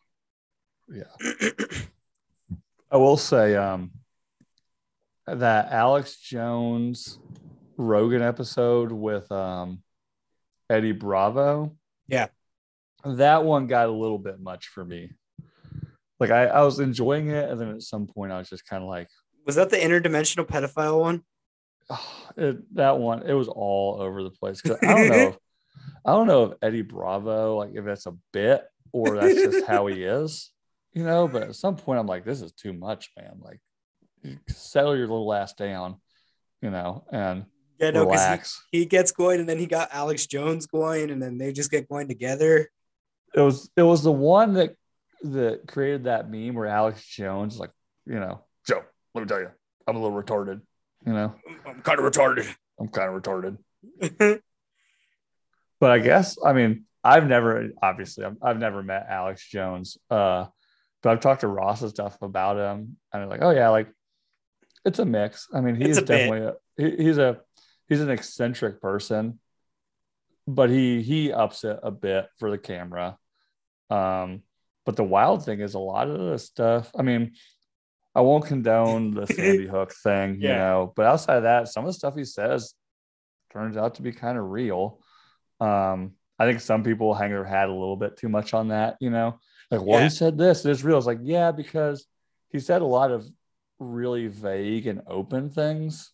Yeah. I will say um, that Alex Jones Rogan episode with um, Eddie Bravo. Yeah. That one got a little bit much for me. Like I, I was enjoying it, and then at some point I was just kind of like, was that the interdimensional pedophile one? Oh, it, that one. It was all over the place. 'Cause I don't know. If, I don't know if Eddie Bravo, like if that's a bit or that's just how he is, you know. But at some point I'm like, this is too much, man. Like, settle your little ass down, you know, and Yeah, no, relax. he, he gets going and then he got Alex Jones going and then they just get going together. it was it was the one that that created that meme where Alex Jones is like, you know, Joe, let me tell you, I'm a little retarded. You know, I'm kind of retarded. I'm kind of retarded. But I guess I mean I've never obviously I've, I've never met Alex Jones, uh, but I've talked to Ross and stuff about him, and I'm like, oh yeah, like it's a mix. I mean, he's definitely a, he, he's a he's an eccentric person, but he he ups it a bit for the camera. Um, but the wild thing is a lot of the stuff. I mean, I won't condone the Sandy Hook thing, you know, but outside of that, some of the stuff he says turns out to be kind of real. Um, I think some people hang their hat a little bit too much on that, you know, like, well, Yeah. he said this, it's real. It's like, yeah, because he said a lot of really vague and open things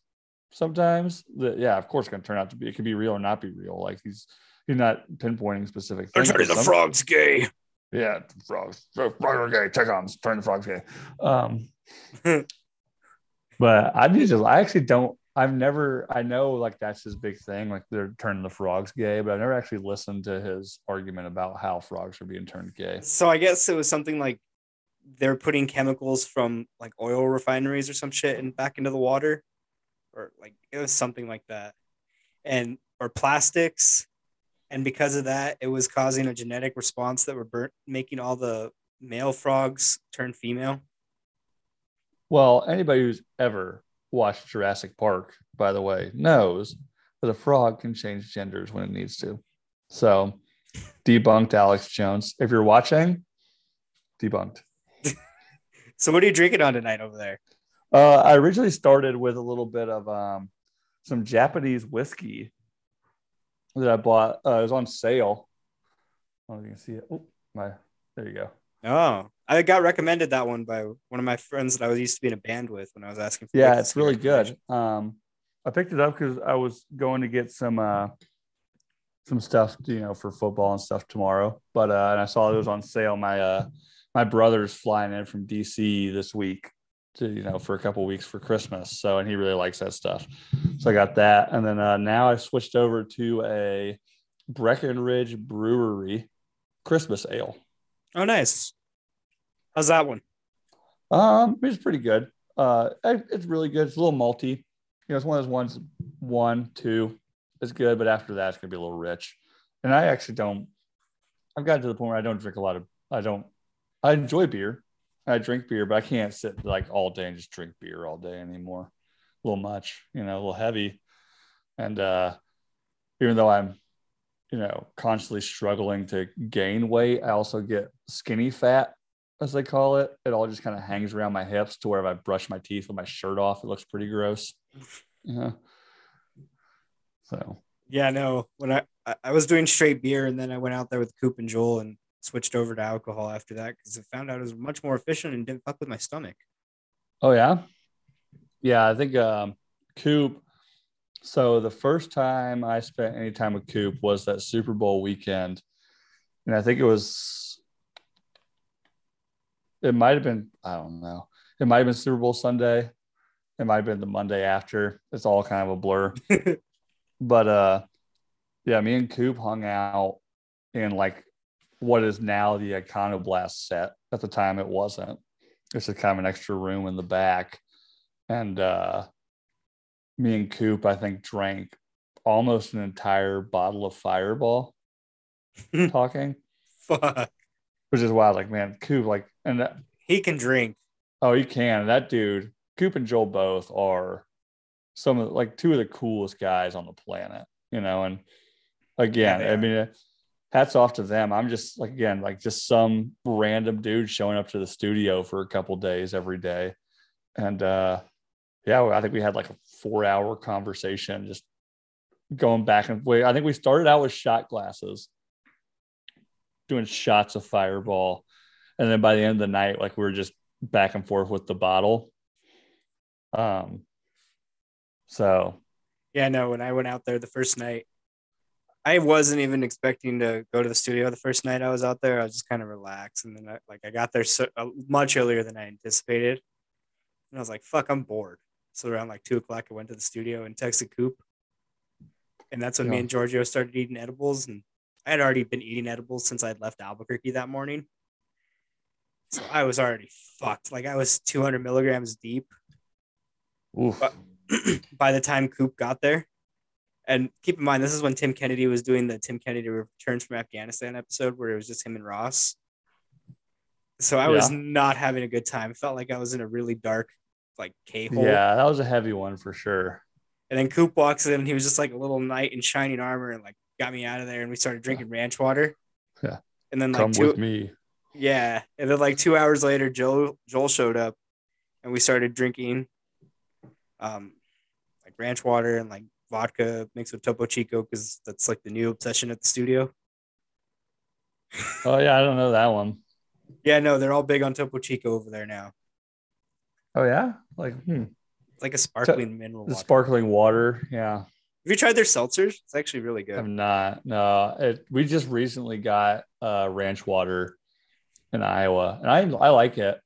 sometimes that, yeah, of course, going to turn out to be, it could be real or not be real. Like he's, he's not pinpointing specific things. but some- frog's gay. Yeah, frogs. Frogs are gay. Check on turn the frogs gay. Um, but I need to. I actually don't. I've never, I know like that's his big thing, like they're turning the frogs gay, but I've never actually listened to his argument about how frogs are being turned gay. So I guess it was something like they're putting chemicals from like oil refineries or some shit and back into the water, or like it was something like that, and or plastics, and because of that, it was causing a genetic response that were burnt, making all the male frogs turn female. Well, anybody who's ever watched Jurassic Park, by the way, knows that a frog can change genders when it needs to. So, debunked Alex Jones. If you're watching, debunked. So what are you drinking on tonight over there? Uh, I originally started with a little bit of um, some Japanese whiskey that I bought. Uh, it was on sale. Oh, you can see it. Oh, my, there you go. Oh, I got recommended that one by one of my friends that I was used to be in a band with when I was asking for. Yeah, it's really good. Um, I picked it up because I was going to get some uh, some stuff, you know, for football and stuff tomorrow. But uh, and I saw it was on sale. My uh, my brother's flying in from DC this week to you know for a couple weeks for Christmas. So and he really likes that stuff. So I got that, and then uh, now I switched over to a Breckenridge Brewery Christmas ale. Oh, nice. How's that one? Um, it's pretty good. Uh, it's really good. It's a little malty. You know, it's one of those ones. One, two, is good, but after that, it's gonna be a little rich. And I actually don't. I've gotten to the point where I don't drink a lot of. I don't. I enjoy beer. I drink beer, but I can't sit like all day and just drink beer all day anymore. A little much, you know, a little heavy. And uh, even though I'm, you know, constantly struggling to gain weight, I also get skinny fat as they call it. It all just kind of hangs around my hips to where if I brush my teeth with my shirt off, it looks pretty gross. Yeah. So Yeah, no. When I I- was doing straight beer, and then I went out there with Coop and Joel and switched over to alcohol after that because I found out it was much more efficient and didn't fuck with my stomach. oh yeah. Yeah, I think um Coop. So the first time I spent any time with Coop was that Super Bowl weekend. And I think it was it might have been, I don't know. It might have been Super Bowl Sunday. It might have been the Monday after. It's all kind of a blur. but uh yeah me and coop hung out in like what is now the iconoblast set at the time it wasn't it's a kind of an extra room in the back and uh me and coop i think drank almost an entire bottle of fireball talking Fuck. which is wild like man coop like and that, He can drink. Oh, you can. That dude, Coop and Joel both are some of like two of the coolest guys on the planet, you know. And again, Yeah, I mean, hats off to them. I'm just like again, like just some random dude showing up to the studio for a couple days every day, and uh yeah, I think we had like a four hour conversation, just going back and. I think we started out with shot glasses, doing shots of Fireball, and then by the end of the night, like we were just back and forth with the bottle. Um, so Yeah, no. When I went out there the first night, I wasn't even expecting to go to the studio the first night I was out there. I was just kind of relaxed, and then I, like I got there so uh, much earlier than I anticipated, and I was like, "Fuck, I'm bored." So around like two o'clock, I went to the studio and texted Coop, and that's when me and Giorgio started eating edibles, and I had already been eating edibles since I'd left Albuquerque that morning. So I was already fucked. Like I was 200 milligrams deep oof. But- by the time Coop got there. And keep in mind, this is when Tim Kennedy was doing the Tim Kennedy Returns from Afghanistan episode where it was just him and Ross. So I was not having a good time. It felt like I was in a really dark, like K hole. yeah, that was a heavy one for sure. And then Coop walks in and he was just like a little knight in shining armor and like got me out of there. And we started drinking ranch water. Yeah. And then like Come two, with me. yeah. And then like two hours later, Joel Joel showed up and we started drinking um like ranch water and like vodka mixed with Topo Chico because that's like the new obsession at the studio. Oh yeah, I don't know that one. Yeah, no, they're all big on Topo Chico over there now. Oh yeah, like hmm. It's like a sparkling mineral water. sparkling water. Yeah, Have you tried their seltzers? It's actually really good. I'm not. No, it, we just recently got uh, ranch water in Iowa, and I I like it.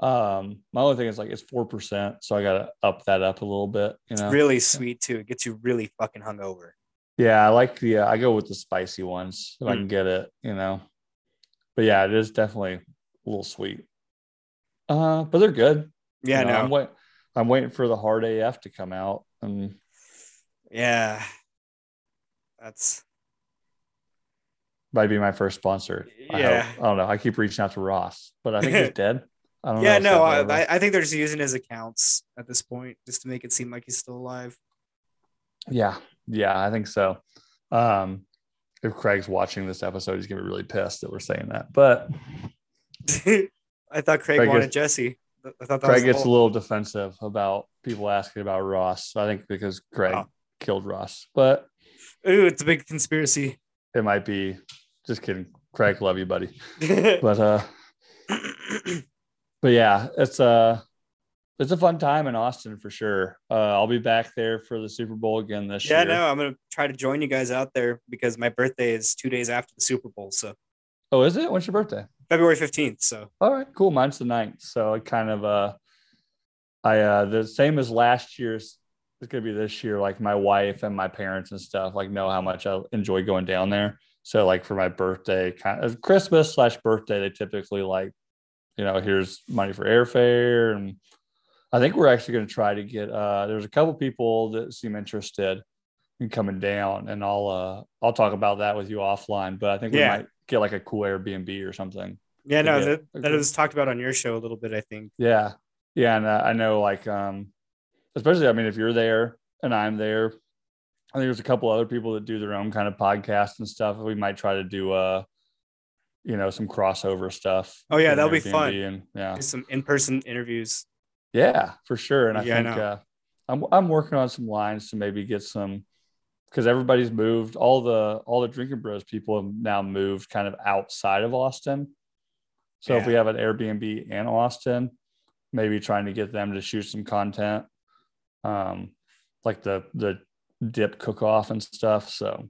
Um, my only thing is like it's four percent, so I gotta up that up a little bit. You know, Really sweet too. It gets you really fucking hungover. yeah, I like the. Uh, I go with the spicy ones if I Mm. can get it. You know, but yeah, it is definitely a little sweet. Uh, but they're good. Yeah, You know, no. I'm wait. I'm waiting for the hard AF to come out, and Yeah. That's might be my first sponsor. I Yeah. hope. I don't know. I keep reaching out to Ross, but I think he's dead. I don't yeah, know. no, I, I think they're just using his accounts at this point just to make it seem like he's still alive. Yeah, yeah, I think so. Um, if Craig's watching this episode, he's gonna be really pissed that we're saying that. But I thought Craig, Craig wanted gets- Jesse. I thought that Craig gets a little defensive about people asking about Ross. I think because Craig Oh. killed Ross, but Ooh, it's a big conspiracy. it might be. Just kidding, Craig. Love you, buddy. But uh, but yeah, it's a it's a fun time in Austin for sure. Uh, I'll be back there for the Super Bowl again this yeah, year. Yeah, no, I'm gonna try to join you guys out there because my birthday is two days after the Super Bowl, so Oh, is it? When's your birthday? February 15th. So All right, cool. Mine's the 9th. So it kind of uh I uh the same as last year's it's gonna be this year. Like my wife and my parents and stuff like know how much I enjoy going down there. So like for my birthday, kind of Christmas slash birthday, they typically like, you know, here's money for airfare. And I think we're actually gonna try to get uh there's a couple people that seem interested in coming down and I'll uh I'll talk about that with you offline. But I think we Yeah. might get like a cool Airbnb or something. yeah, no, that, that was talked about on your show a little bit, I think. Yeah. Yeah. And uh, I know, like, um, especially, I mean, if you're there and I'm there, I think there's a couple other people that do their own kind of podcast and stuff. We might try to do, uh, you know, some crossover stuff. Oh, yeah, that'll be fun. And yeah. Do some in-person interviews. Yeah, for sure. And I Yeah, think know. uh, I'm I'm working on some lines to maybe get some because everybody's moved. All the all the drinking bros people have now moved kind of outside of Austin. So if we have an Airbnb in Austin, maybe trying to get them to shoot some content, um, like the the dip cook off and stuff. So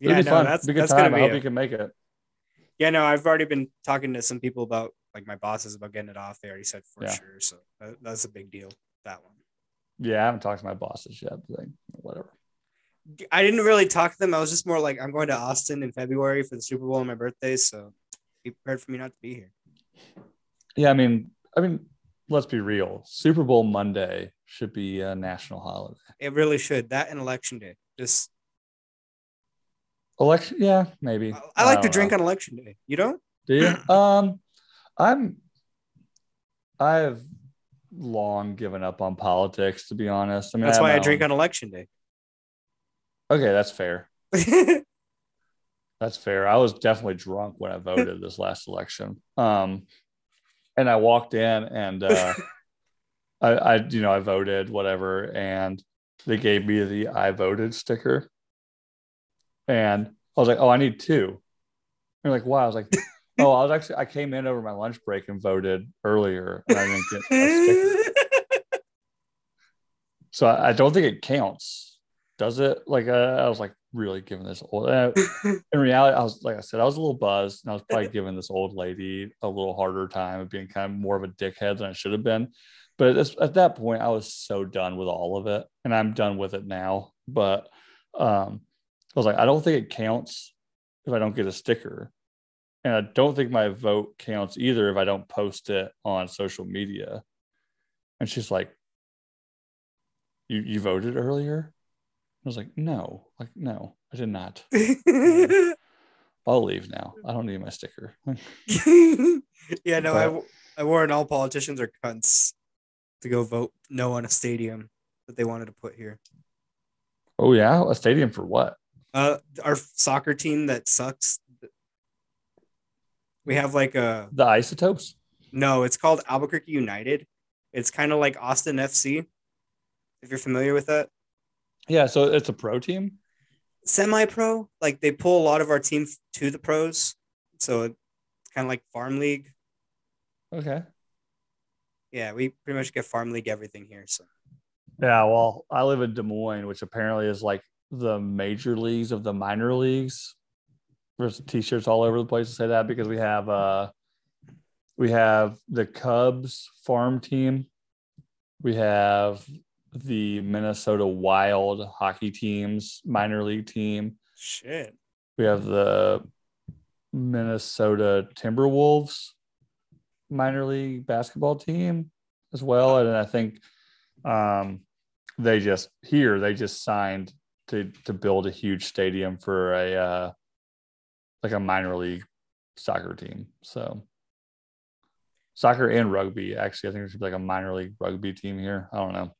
Yeah, no, that's be good that's time. I hope a- you can make it. Yeah, no, I've already been talking to some people about like my bosses about getting it off. They already said for Yeah. sure, so that, that's a big deal. That one. Yeah, I haven't talked to my bosses yet. But like, whatever. I didn't really talk to them. I was just more like, I'm going to Austin in February for the Super Bowl on my birthday, so be prepared for me not to be here. Yeah, I mean, I mean, let's be real. Super Bowl Monday should be a national holiday. It really should. That and election day. Just Election, yeah, maybe. I, I like to don't drink know. on election day. You don't? Do you? Um, I'm. I've long given up on politics, to be honest. I mean, That's have why I drink on election day. Okay, that's fair. That's fair. I was definitely drunk when I voted this last election. Um, and I walked in and uh, I, I, you know, I voted whatever, and they gave me the "I voted" sticker, and I was like, "Oh, I need two. They're like, "Wow!" I was like, "Oh, I was actually I came in over my lunch break and voted earlier, and I didn't get. So I, I don't think it counts, does it? Like uh, I was like really giving this old. Uh, in reality, I was like I said, I was a little buzzed, and I was probably giving this old lady a little harder time of being kind of more of a dickhead than I should have been. But at, this, at that point, I was so done with all of it, and I'm done with it now. But um, I was like, I don't think it counts if I don't get a sticker, and I don't think my vote counts either if I don't post it on social media. And she's like, "You you voted earlier?" I was like, "No, like no, I did not." I'll leave now. I don't need my sticker. yeah, no, I, But- w- I warned all politicians are cunts to go vote no on a stadium that they wanted to put here. oh yeah, a stadium for what? Uh, our soccer team that sucks. We have like a The isotopes? no, it's called Albuquerque United. It's kind of like Austin FC, if you're familiar with that. Yeah, so it's a pro team. Semi-pro, like they pull a lot of our team f- to the pros, so it's kind of like farm league. Okay. Yeah, we pretty much get farm league everything here. So Yeah, well, I live in Des Moines, which apparently is like the major leagues of the minor leagues. There's t-shirts all over the place to say that because we have uh we have the Cubs farm team. We have the Minnesota Wild hockey teams minor league team. Shit. We have the Minnesota Timberwolves minor league basketball team as well. And I think um, they just here they just signed to to build a huge stadium for a uh, like a minor league soccer team. So soccer and rugby. Actually, I think there should be like a minor league rugby team here. I don't know,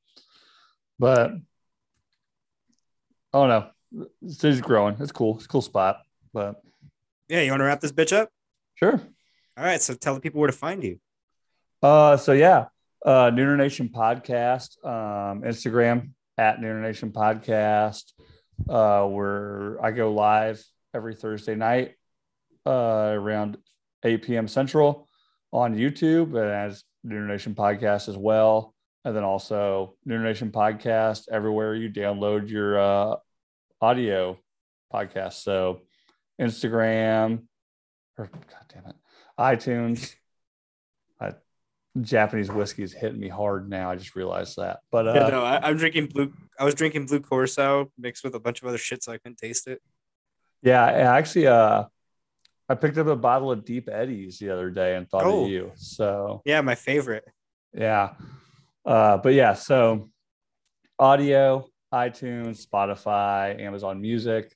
but I don't know. The city's growing. It's cool. It's a cool spot. But Yeah, you want to wrap this bitch up? sure. All right, so tell the people where to find you. Uh, so yeah, uh, Nooner Nation podcast, um, Instagram at Nooner Nation podcast. Uh, where I go live every Thursday night, uh, around 8 p.m. Central on YouTube and as Nooner Nation podcast as well. And then also Nooner Nation podcast everywhere you download your uh, audio podcast. So Instagram or God damn it, iTunes. Japanese whiskey is hitting me hard now. I just realized that. But uh, yeah, no, I, I'm drinking blue. I was drinking blue Corso mixed with a bunch of other shit, so I couldn't taste it. yeah, I actually, uh, I picked up a bottle of Deep Eddies the other day and thought Oh. of you. So Yeah, my favorite. yeah, uh, but yeah, so audio, iTunes, Spotify, Amazon Music,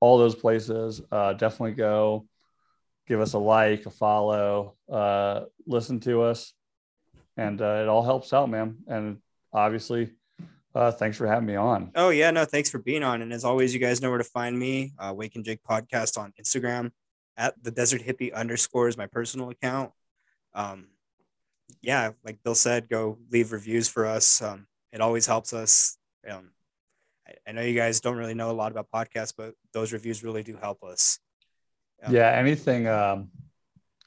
all those places. Uh, definitely go give us a like, a follow, uh, listen to us, and uh, it all helps out, man. And obviously, uh, thanks for having me on. Oh yeah, no, thanks for being on. And as always, you guys know where to find me. Uh, Wake and Jake podcast on Instagram at the Desert Hippie underscore is my personal account. Um, yeah, like Bill said, go leave reviews for us. Um, it always helps us. Um, I, I know you guys don't really know a lot about podcasts, but those reviews really do help us. Um, yeah anything um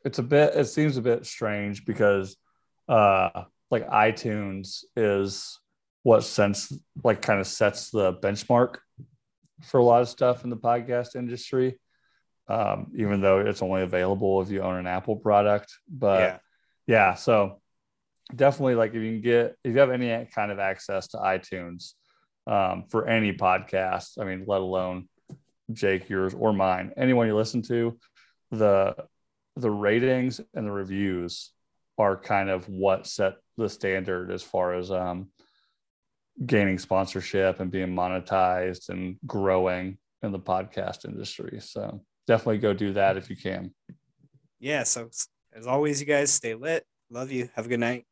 it's a bit it seems a bit strange because uh like itunes is what sense like kind of sets the benchmark for a lot of stuff in the podcast industry um even though it's only available if you own an apple product but yeah. yeah so definitely like if you can get if you have any kind of access to itunes um, for any podcast i mean let alone jake yours or mine anyone you listen to the the ratings and the reviews are kind of what set the standard as far as um, gaining sponsorship and being monetized and growing in the podcast industry so definitely go do that if you can Yeah. So as always, you guys stay lit. Love you. Have a good night.